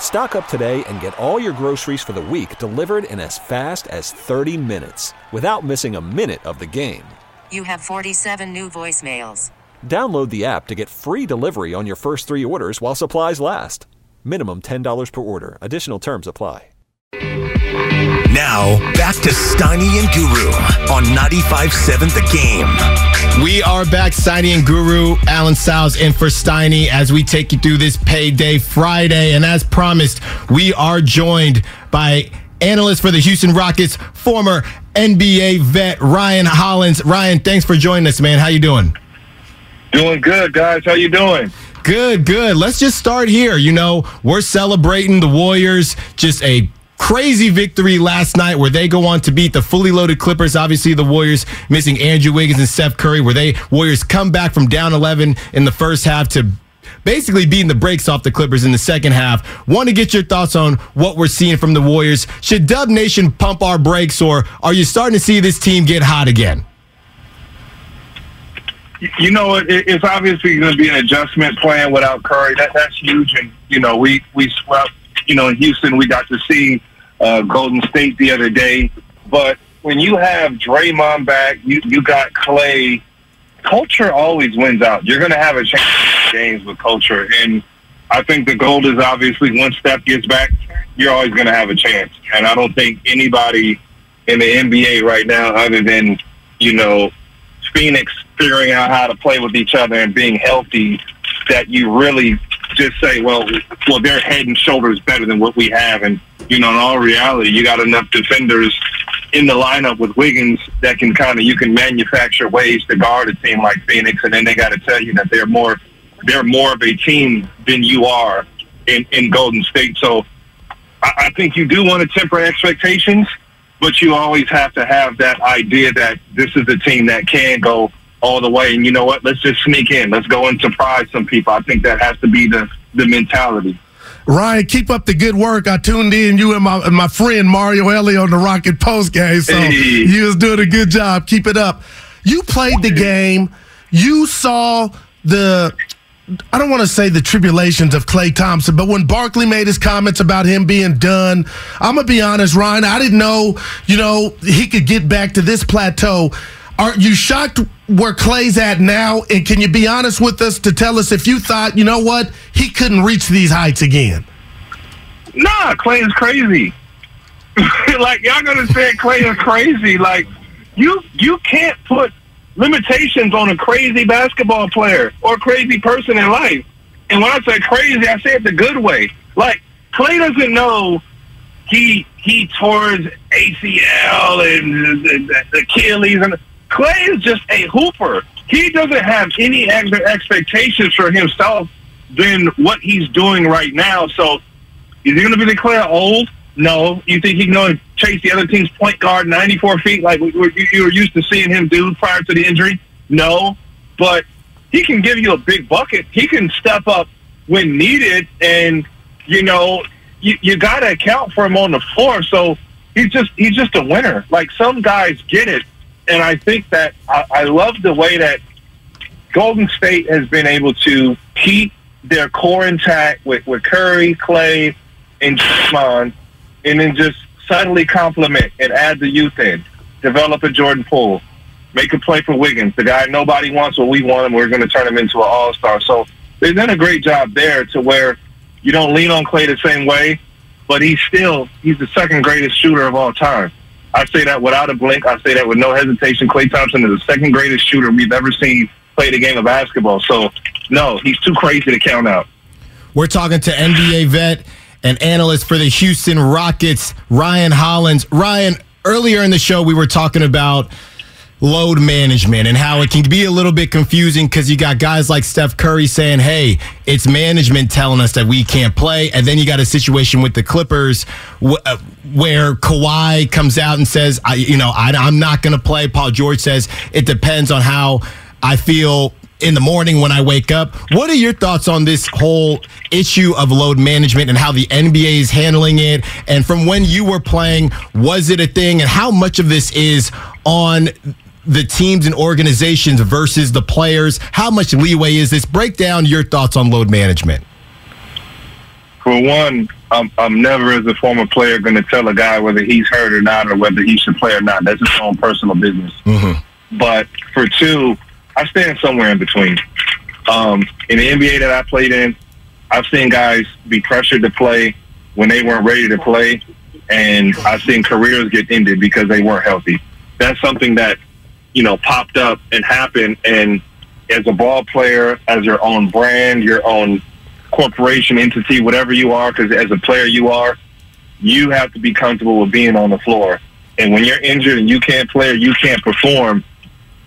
Stock up today and get all your groceries for the week delivered in as fast as 30 minutes without missing a minute of the game. You have 47 new voicemails. Download the app to get free delivery on your first three orders while supplies last. Minimum $10 per order. Additional terms apply. Now, back to Steiny and Guru on 95.7 The Game. We are back, Steiny and Guru, Alan Sal's in for Steiny as we take you through this payday Friday. And as promised, we are joined by analyst for the Houston Rockets, former NBA vet Ryan Hollins. Ryan, thanks for joining us, man. How you doing? Doing good, guys. How you doing? Good, good. Let's just start here. You know, we're celebrating the Warriors, just a crazy victory last night where they go on to beat the fully loaded Clippers. Obviously, the Warriors missing Andrew Wiggins and Steph Curry, where they Warriors come back from down 11 in the first half to basically beating the brakes off the Clippers in the second half. Want to get your thoughts on what we're seeing from the Warriors? Should Dub Nation pump our brakes, or are you starting to see this team get hot again? You know, it, it's obviously going to be an adjustment plan without Curry. That that's huge, and you know, we we swept. You know, in Houston, we got to see uh, Golden State the other day. But when you have Draymond back, you you got Klay. Culture always wins out. You're going to have a chance games with culture, and I think the goal is obviously once Steph gets back, you're always going to have a chance. And I don't think anybody in the NBA right now, other than you know Phoenix figuring out how to play with each other and being healthy, that you really just say, well, well, they're head and shoulders better than what we have. And you know, in all reality, you got enough defenders in the lineup with Wiggins that can kind of you can manufacture ways to guard a team like Phoenix, and then they got to tell you that they're more they're more of a team than you are in in Golden State. So I, I think you do want to temper expectations, but you always have to have that idea that this is a team that can go all the way. And you know what? Let's just sneak in. Let's go and surprise some people. I think that has to be the the mentality. Ryan, keep up the good work. I tuned in you and my and my friend Mario Elie on the Rocket post game. So Hey. you was doing a good job. Keep it up. You played the game. You saw the I don't want to say the tribulations of Klay Thompson, but when Barkley made his comments about him being done, I'm gonna be honest, Ryan. I didn't know, you know, he could get back to this plateau. Are you shocked where Klay's at now? And can you be honest with us to tell us if you thought, you know what, he couldn't reach these heights again? Nah, Klay is crazy. like y'all gonna say Klay is crazy. Like you you can't put limitations on a crazy basketball player or crazy person in life. And when I say crazy, I say it the good way. Like Klay doesn't know he he tore his ACL and Achilles and Klay is just a hooper. He doesn't have any expectations for himself than what he's doing right now. So is he going to be declared old? No. You think he can go and chase the other team's point guard 94 feet like you were used to seeing him do prior to the injury? No. But he can give you a big bucket. He can step up when needed, and you know you, you got to account for him on the floor. So he's just he's just a winner. Like some guys get it, and I think that I, I love the way that Golden State has been able to keep their core intact with, with Curry, Klay, and Draymond, and then just subtly complement and add the youth in. Develop a Jordan Poole. Make a play for Wiggins, the guy nobody wants, but we want him. We're going to turn him into an all-star. So they've done a great job there to where you don't lean on Klay the same way, but he's still he's the second greatest shooter of all time. I say that without a blink. I say that with no hesitation. Klay Thompson is the second greatest shooter we've ever seen play the game of basketball. So no, he's too crazy to count out. We're talking to NBA vet and analyst for the Houston Rockets, Ryan Hollins. Ryan, earlier in the show, we were talking about load management and how it can be a little bit confusing because you got guys like Steph Curry saying, hey, it's management telling us that we can't play. And then you got a situation with the Clippers wh- uh, where Kawhi comes out and says, I, you know, I, I'm not going to play. Paul George says it depends on how I feel in the morning when I wake up. What are your thoughts on this whole issue of load management and how the NBA is handling it? And from when you were playing, was it a thing? And how much of this is on the teams and organizations versus the players? How much leeway is this? Break down your thoughts on load management. For one, I'm, I'm never, as a former player, going to tell a guy whether he's hurt or not or whether he should play or not. That's his own personal business. Mm-hmm. But for two, I stand somewhere in between. Um, in the NBA that I played in, I've seen guys be pressured to play when they weren't ready to play, and I've seen careers get ended because they weren't healthy. That's something that you know popped up and happened. And as a ball player, as your own brand, your own corporation entity, whatever you are, because as a player you are, you have to be comfortable with being on the floor. And when you're injured and you can't play or you can't perform,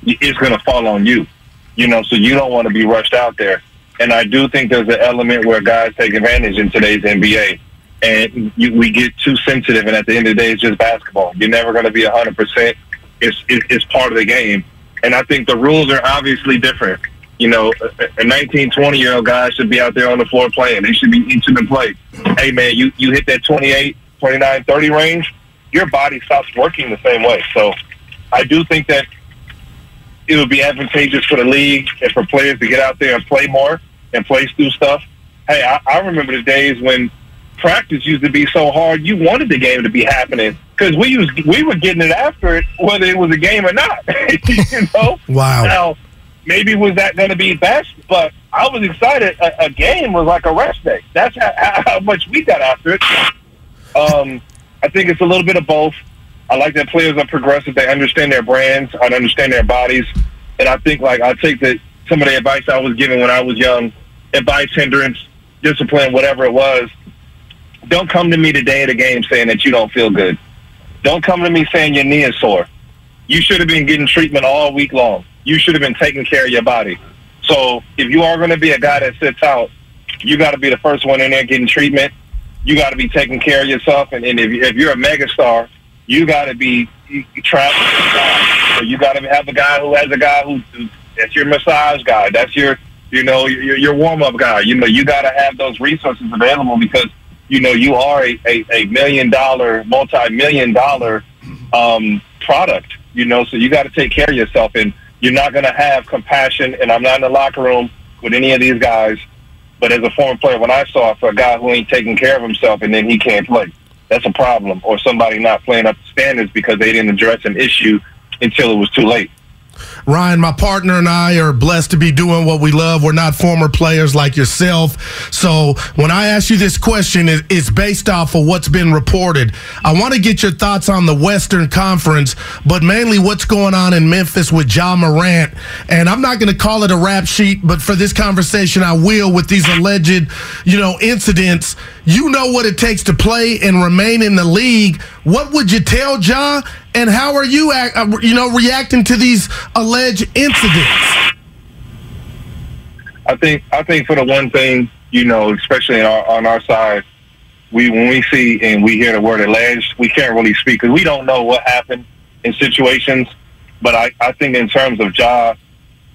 it's going to fall on you. You know, so you don't want to be rushed out there. And I do think there's an element where guys take advantage in today's NBA. And you, we get too sensitive, and at the end of the day, it's just basketball. You're never going to be 100%. It's, it's, it's part of the game. And I think the rules are obviously different. You know, a 19, 20 year old guy should be out there on the floor playing. They should be itching to play. Hey, man, you, you hit that 28, 29, 30 range, your body stops working the same way. So I do think that it would be advantageous for the league and for players to get out there and play more and play through stuff. Hey, I, I remember the days when practice used to be so hard, you wanted the game to be happening because we was we were getting it after it, whether it was a game or not. you know? Wow. Now, maybe was that going to be best, but I was excited. A, a game was like a rest day. That's how, how much we got after it. Um, I think it's a little bit of both. I like that players are progressive. They understand their brands. I understand their bodies. And I think, like, I take the, some of the advice I was given when I was young, advice, hindrance, discipline, whatever it was. Don't come to me the day of the game saying that you don't feel good. Don't come to me saying your knee is sore. You should have been getting treatment all week long. You should have been taking care of your body. So if you are going to be a guy that sits out, you got to be the first one in there getting treatment. You got to be taking care of yourself. And, and if, if you're a megastar, you got to be traveling. So you got to have a guy who has a guy who, that's your massage guy. That's your you know your, your warm up guy. You know you got to have those resources available because you know you are a, a, a million dollar, multi million dollar um, product. You know, so you got to take care of yourself, and you're not going to have compassion. And I'm not in the locker room with any of these guys. But as a former player, when I saw it for a guy who ain't taking care of himself and then he can't play, that's a problem. Or somebody not playing up to standards because they didn't address an issue until it was too late. Ryan, my partner and I are blessed to be doing what we love. We're not former players like yourself. So when I ask you this question, it's based off of what's been reported. I want to get your thoughts on the Western Conference, but mainly what's going on in Memphis with Ja Morant. And I'm not going to call it a rap sheet, but for this conversation, I will with these alleged, you know, incidents. You know what it takes to play and remain in the league. What would you tell Ja? And how are you, act, uh, you know, reacting to these alleged incidents? I think I think for the one thing, you know, especially our, on our side, we when we see and we hear the word alleged, we can't really speak because we don't know what happened in situations. But I, I think in terms of Ja,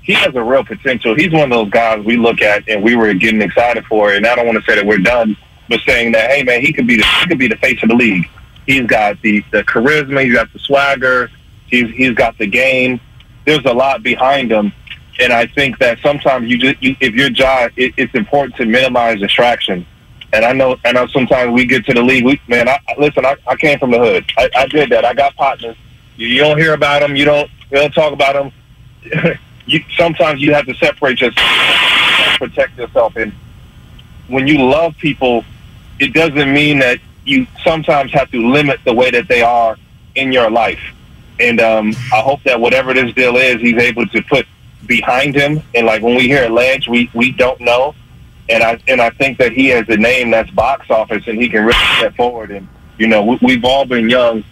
he has a real potential. He's one of those guys we look at and we were getting excited for. And I don't want to say that we're done, but saying that hey man, he could be the he could be the face of the league. He's got the, the charisma. He's got the swagger. He's he's got the game. There's a lot behind him, and I think that sometimes you just you, if you're Ja, it, it's important to minimize distraction. And I know I know sometimes we get to the league. We, man, I, listen. I, I came from the hood. I, I did that. I got partners. You, you don't hear about them. You don't you don't talk about them. you sometimes you have to separate yourself, protect yourself, and when you love people, it doesn't mean that you sometimes have to limit the way that they are in your life. And um, I hope that whatever this deal is, he's able to put behind him. And like when we hear alleged, we we don't know. and I and I think that he has a name that's box office, and he can really step forward. And you know, we, we've all been young,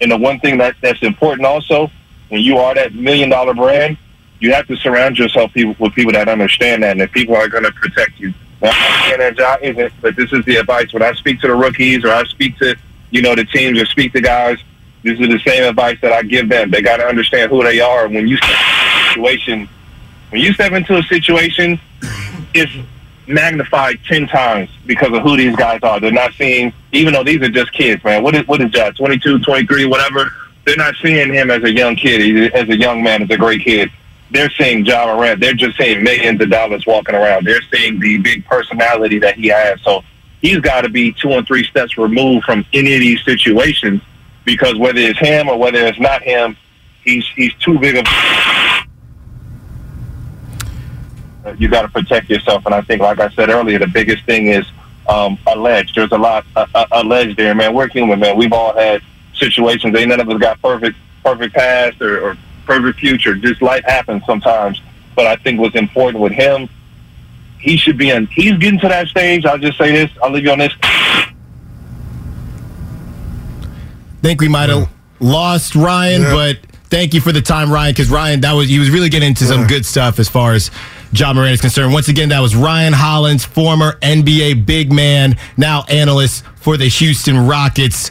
and the one thing that that's important also, when you are that million dollar brand, you have to surround yourself with people that understand that, and that people are going to protect you. Now, I understand that job isn't, but this is the advice when I speak to the rookies or I speak to you know the teams or speak to guys. This is the same advice that I give them. They got to understand who they are. When you step into a situation, when you step into a situation, it's magnified 10 times because of who these guys are. They're not seeing, even though these are just kids, man. What is, what is that, 22, 23, whatever? They're not seeing him as a young kid, as a young man, as a great kid. They're seeing Ja Morant. They're just seeing millions of dollars walking around. They're seeing the big personality that he has. So he's got to be two and three steps removed from any of these situations because whether it's him or whether it's not him, he's he's too big of uh, you got to protect yourself. And I think, like I said earlier, the biggest thing is um, alleged. There's a lot uh, uh, alleged there, man. We're human, man. We've all had situations. Ain't none of us got perfect, perfect past or, or perfect future. Just life happens sometimes. But I think what's important with him, he should be in. He's getting to that stage. I'll just say this. I'll leave you on this. think we might have lost Ryan, but thank you for the time, Ryan, because Ryan, that was he was really getting into some good stuff as far as Ja Morant is concerned. Once again, that was Ryan Hollins, former NBA big man, now analyst for the Houston Rockets.